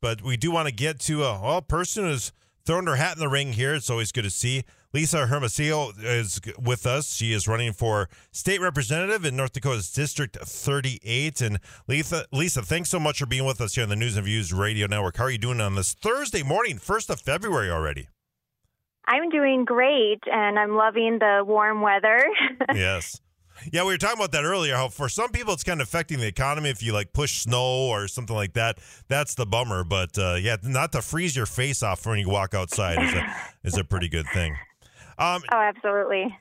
but we do want to get to uh, a well, person who's thrown her hat in the ring here. It's always good to see. Lisa Hermosillo is with us. She is running for state representative in North Dakota's District 38. And Lisa, Lisa, thanks so much for being with us here on the News and Views Radio Network. How are you doing on this Thursday morning, 1st of February already? I'm doing great, and I'm loving the warm weather. yes. Yeah, we were talking about that earlier. How for some people it's kind of affecting the economy if you like push snow or something like that. That's the bummer. But uh, yeah, not to freeze your face off when you walk outside is a is a pretty good thing. Um, oh, absolutely.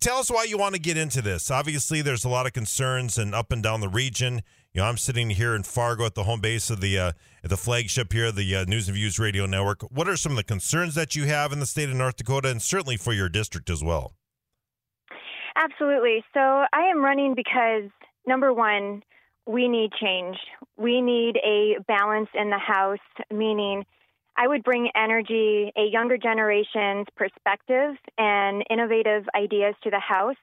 Tell us why you want to get into this. Obviously, there's a lot of concerns and up and down the region. You know, I'm sitting here in Fargo at the home base of the uh, the flagship here, the uh, News and Views Radio Network. What are some of the concerns that you have in the state of North Dakota, and certainly for your district as well? Absolutely. So I am running because number one, we need change. We need a balance in the House, meaning I would bring energy, a younger generation's perspective, and innovative ideas to the House.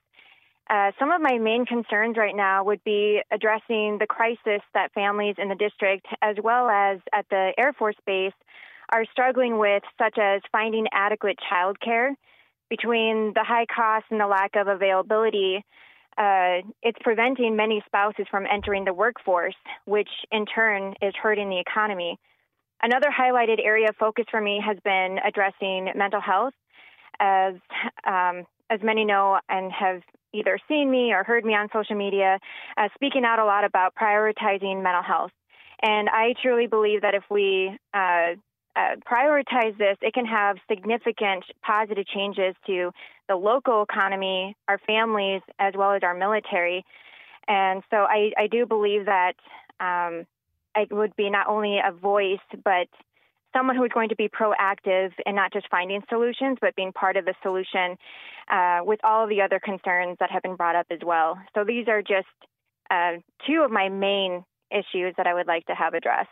Uh, some of my main concerns right now would be addressing the crisis that families in the district, as well as at the Air Force Base, are struggling with, such as finding adequate childcare between the high cost and the lack of availability, uh, it's preventing many spouses from entering the workforce, which in turn is hurting the economy. Another highlighted area of focus for me has been addressing mental health. As um, as many know and have either seen me or heard me on social media, uh, speaking out a lot about prioritizing mental health. And I truly believe that if we uh, uh, prioritize this, it can have significant positive changes to the local economy, our families, as well as our military. And so I, I do believe that um, it would be not only a voice, but someone who is going to be proactive and not just finding solutions, but being part of the solution uh, with all the other concerns that have been brought up as well. So these are just uh, two of my main issues that I would like to have addressed.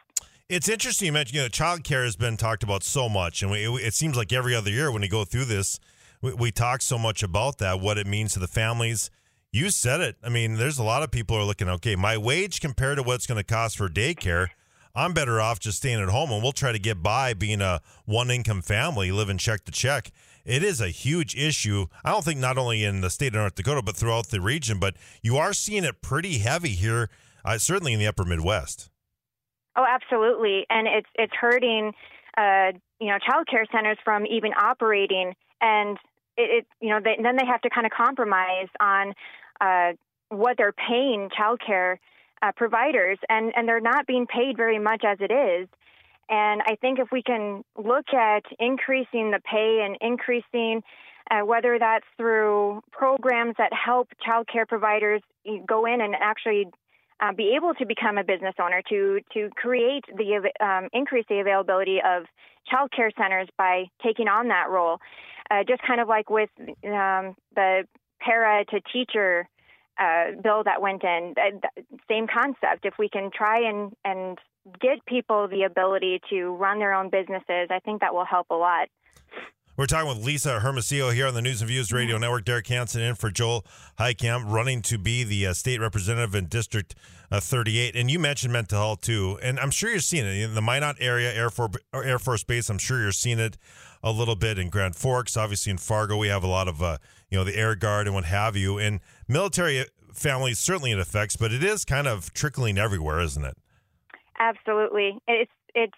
It's interesting you mentioned, you know, child care has been talked about so much, and we, it, it, seems like every other year when we go through this, we, we, talk so much about that, what it means to the families. You said it. I mean, there's a lot of people are looking, okay, my wage compared to what it's going to cost for daycare, I'm better off just staying at home, and we'll try to get by being a one income family, living check to check. It is a huge issue. I don't think not only in the state of North Dakota, but throughout the region, but you are seeing it pretty heavy here, uh, certainly in the upper Midwest. Oh, absolutely, and it's it's hurting, uh, you know, child care centers from even operating, and it, it you know, they, then they have to kind of compromise on uh, what they're paying child care uh, providers, and and they're not being paid very much as it is. And I think if we can look at increasing the pay and increasing uh, whether that's through programs that help child care providers go in and actually uh, be able to become a business owner, to to create the um, increase the availability of child care centers by taking on that role. Uh, just kind of like with um, the para to teacher uh, bill that went in, same concept. If we can try and and get people the ability to run their own businesses, I think that will help a lot. We're talking with Lisa Hermosillo here on the News and Views Radio Network. Derek Hanson in for Joel Heitkamp, running to be the uh, state representative in District uh, 38. And you mentioned mental health too, and I'm sure you're seeing it in the Minot area Air Force Air Force Base. I'm sure you're seeing it a little bit in Grand Forks. Obviously, in Fargo, we have a lot of uh, you know the Air Guard and what have you. And military families certainly it affects, but it is kind of trickling everywhere, isn't it? Absolutely, it's it's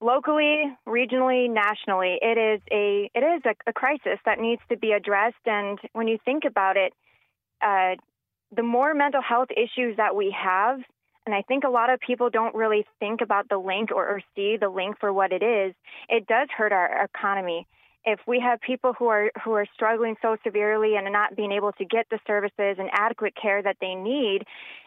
locally, regionally, nationally, it is a it is a, a, crisis that needs to be addressed. And when you think about it, uh, the more mental health issues that we have, and I think a lot of people don't really think about the link or, or see the link for what it is. It does hurt our economy if we have people who are who are struggling so severely and not being able to get the services and adequate care that they need,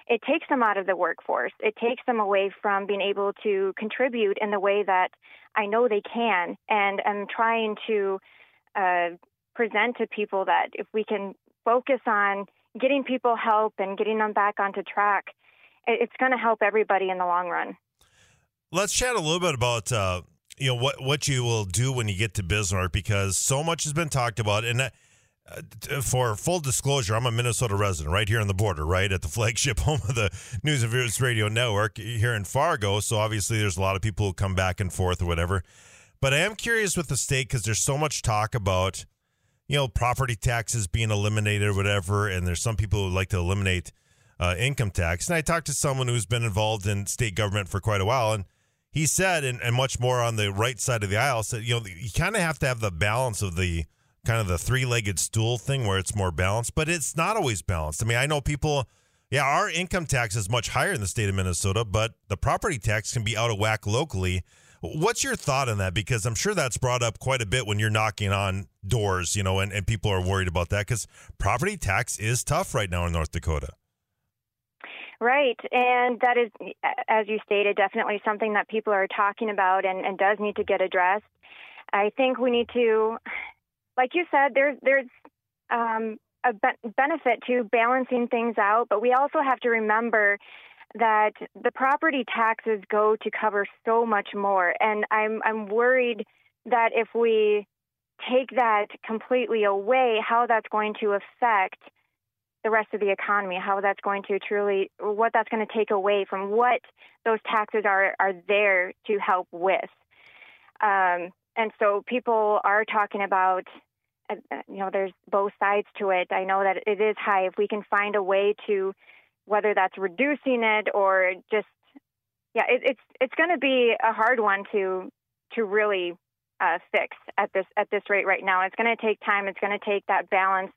it takes them out of the workforce. It takes them away from being able to contribute in the way that I know they can. And I'm trying to uh, present to people that if we can focus on getting people help and getting them back onto track, it's going to help everybody in the long run. Let's chat a little bit about. Uh you know what what you will do when you get to Bismarck because so much has been talked about and uh, for full disclosure, I'm a Minnesota resident right here on the border, right at the flagship home of the News and Viewers Radio Network here in Fargo. So obviously, there's a lot of people who come back and forth or whatever. But I am curious with the state because there's so much talk about, you know, property taxes being eliminated or whatever. And there's some people who like to eliminate uh, income tax. And I talked to someone who's been involved in state government for quite a while. And he said, and, and much more on the right side of the aisle, said, you know, you kind of have to have the balance of the kind of the three legged stool thing where it's more balanced, but it's not always balanced. I mean, I know people, yeah, our income tax is much higher in the state of Minnesota, but the property tax can be out of whack locally. What's your thought on that? Because I'm sure that's brought up quite a bit when you're knocking on doors, you know, and, and people are worried about that because property tax is tough right now in North Dakota. Right. And that is, as you stated, definitely something that people are talking about and, and does need to get addressed. I think we need to, like you said, there's, there's um, a be- benefit to balancing things out, but we also have to remember that the property taxes go to cover so much more. And I'm, I'm worried that if we take that completely away, how that's going to affect the rest of the economy, how that's going to truly, what that's going to take away from what those taxes are are there to help with. Um, and so people are talking about, you know, there's both sides to it. I know that it is high. If we can find a way to, whether that's reducing it or just, yeah, it, it's it's going to be a hard one to to really uh, fix at this at this rate right now. It's going to take time. It's going to take that balance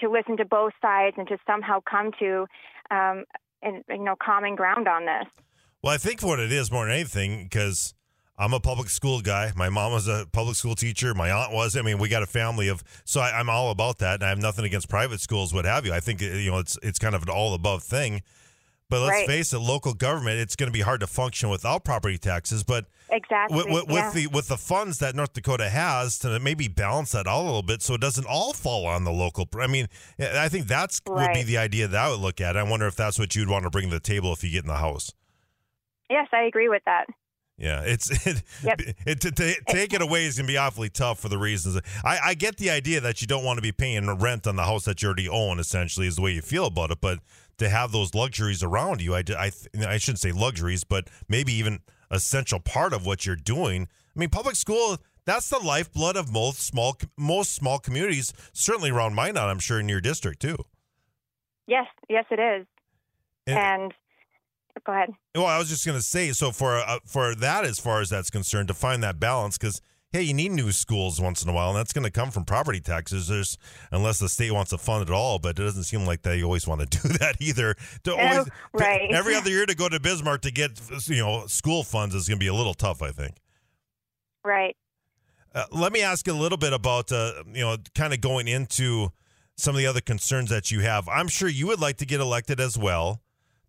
to listen to both sides and to somehow come to um, and you know common ground on this. Well, I think what it is more than anything because I'm a public school guy. My mom was a public school teacher. My aunt was. I mean, we got a family of. So I, am all about that, and I have nothing against private schools, what have you. I think you know it's it's kind of an all above thing. But let's right. face it, local government, it's going to be hard to function without property taxes. But exactly yeah. with, the with the funds that North Dakota has to maybe balance that out a little bit, so it doesn't all fall on the local. I mean, I think that's right. would be the idea that I would look at. I wonder if that's what you'd want to bring to the table if you get in the house. Yes, I agree with that. Yeah, it's it, yep. it, to, to, take it away is gonna be awfully tough for the reasons. I, I get the idea that you don't want to be paying rent on the house that you already own. Essentially, is the way you feel about it. But to have those luxuries around you. I, I, I shouldn't say luxuries, but maybe even essential part of what you're doing. I mean, public school that's the lifeblood of most small most small communities. Certainly around Minot, I'm sure in your district too. Yes, yes, it is. And, and go ahead. Well, I was just going to say, so for uh, for that, as far as that's concerned, to find that balance, because hey, you need new schools once in a while, and that's going to come from property taxes. There's unless the state wants to fund it all, but it doesn't seem like they always want to do that either. To always, oh, right. To, every other year to go to Bismarck to get you know school funds is going to be a little tough, I think. Right. Uh, let me ask a little bit about uh, you know kind of going into some of the other concerns that you have. I'm sure you would like to get elected as well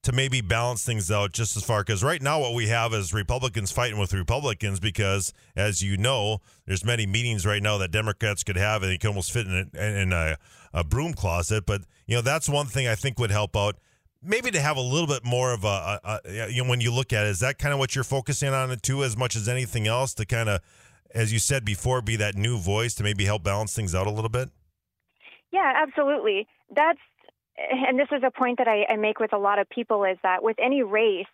to maybe balance things out just as far because right now what we have is Republicans fighting with Republicans because as you know there's many meetings right now that Democrats could have and they can almost fit in a, in a, a broom closet. But you know that's one thing I think would help out. Maybe to have a little bit more of a, a, a, you know when you look at it is that kind of what you're focusing on it too as much as anything else to kind of as you said before be that new voice to maybe help balance things out a little bit? Yeah absolutely. That's and this is a point that I, I make with a lot of people is that with any race,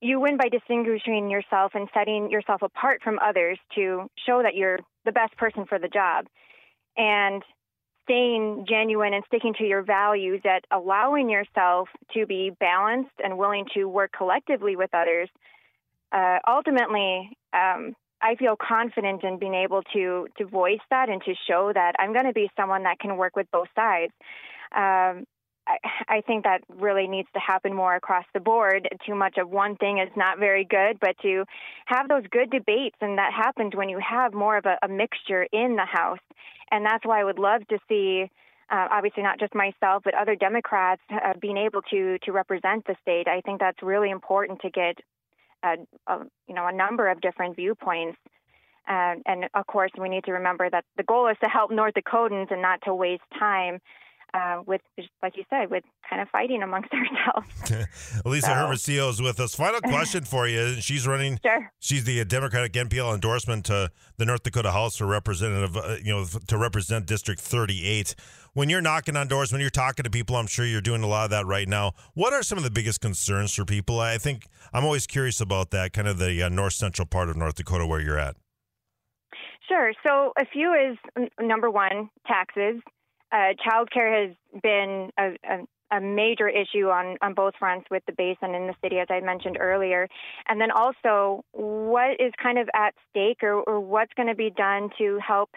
you win by distinguishing yourself and setting yourself apart from others to show that you're the best person for the job. And staying genuine and sticking to your values at allowing yourself to be balanced and willing to work collectively with others. Uh, ultimately, um, I feel confident in being able to to voice that and to show that I'm going to be someone that can work with both sides. Um, I, think that really needs to happen more across the board. Too much of one thing is not very good, but to have those good debates, and that happens when you have more of a, a mixture in the House. And that's why I would love to see. Uh, obviously, not just myself, but other Democrats uh, being able to to represent the state. I think that's really important to get, a, a you know, a number of different viewpoints. Uh, and of course, we need to remember that the goal is to help North Dakotans and not to waste time uh, with, like you said, with kind of fighting amongst ourselves. Lisa so. Hermosillo is with us. Final question for you. She's running. Sure. She's the Democratic NPL endorsement to the North Dakota House for Representative, uh, you know, to represent District 38. When you're knocking on doors, when you're talking to people, I'm sure you're doing a lot of that right now. What are some of the biggest concerns for people? I think I'm always curious about that, kind of the uh, north central part of North Dakota where you're at. Sure. So a few is number one, taxes. Uh, childcare has been a, a, a, major issue on, on both fronts with the basin in the city, as I mentioned earlier. And then also, what is kind of at stake or, or what's going to be done to help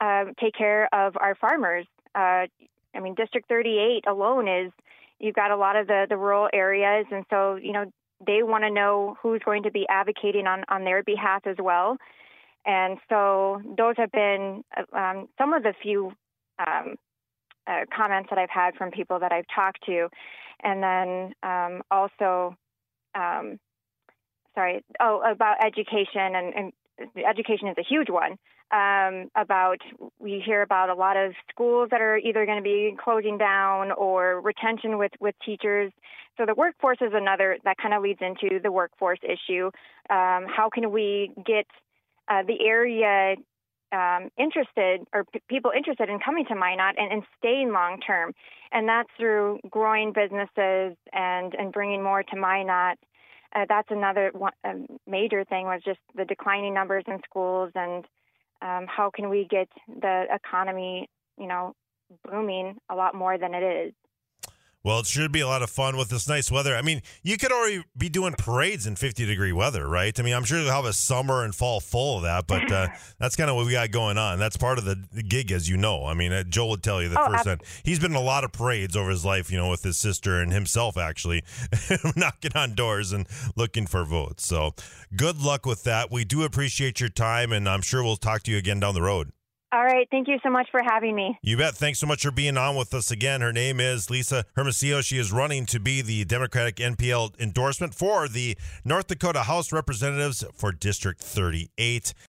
uh, take care of our farmers? Uh, I mean, District 38 alone is, you've got a lot of the, the rural areas. And so, you know, they want to know who's going to be advocating on, on their behalf as well. And so those have been um, some of the few um, uh, comments that I've had from people that I've talked to. And then um, also, um, sorry, oh, about education, and, and, education is a huge one. Um, about we hear about a lot of schools that are either going to be closing down or retention with with teachers. So the workforce is another that kind of leads into the workforce issue. Um, how can we get uh, the area um, interested or p- people interested in coming to Minot and, and staying long term, and that's through growing businesses and and bringing more to Minot. Uh, that's another one, um, major thing was just the declining numbers in schools and um, how can we get the economy, you know, booming a lot more than it is. Well, it should be a lot of fun with this nice weather. I mean, you could already be doing parades in 50 degree weather, right? I mean, I'm sure you'll have a summer and fall full of that, but uh, that's kind of what we got going on. That's part of the gig, as you know. I mean, uh, Joel would tell you the oh, first time. He's been in a lot of parades over his life, you know, with his sister and himself, actually, knocking on doors and looking for votes. So good luck with that. We do appreciate your time, and I'm sure we'll talk to you again down the road. All right. Thank you so much for having me. You bet. Thanks so much for being on with us again. Her name is Lisa Hermosillo. She is running to be the Democratic NPL endorsement for the North Dakota House Representatives for District 38.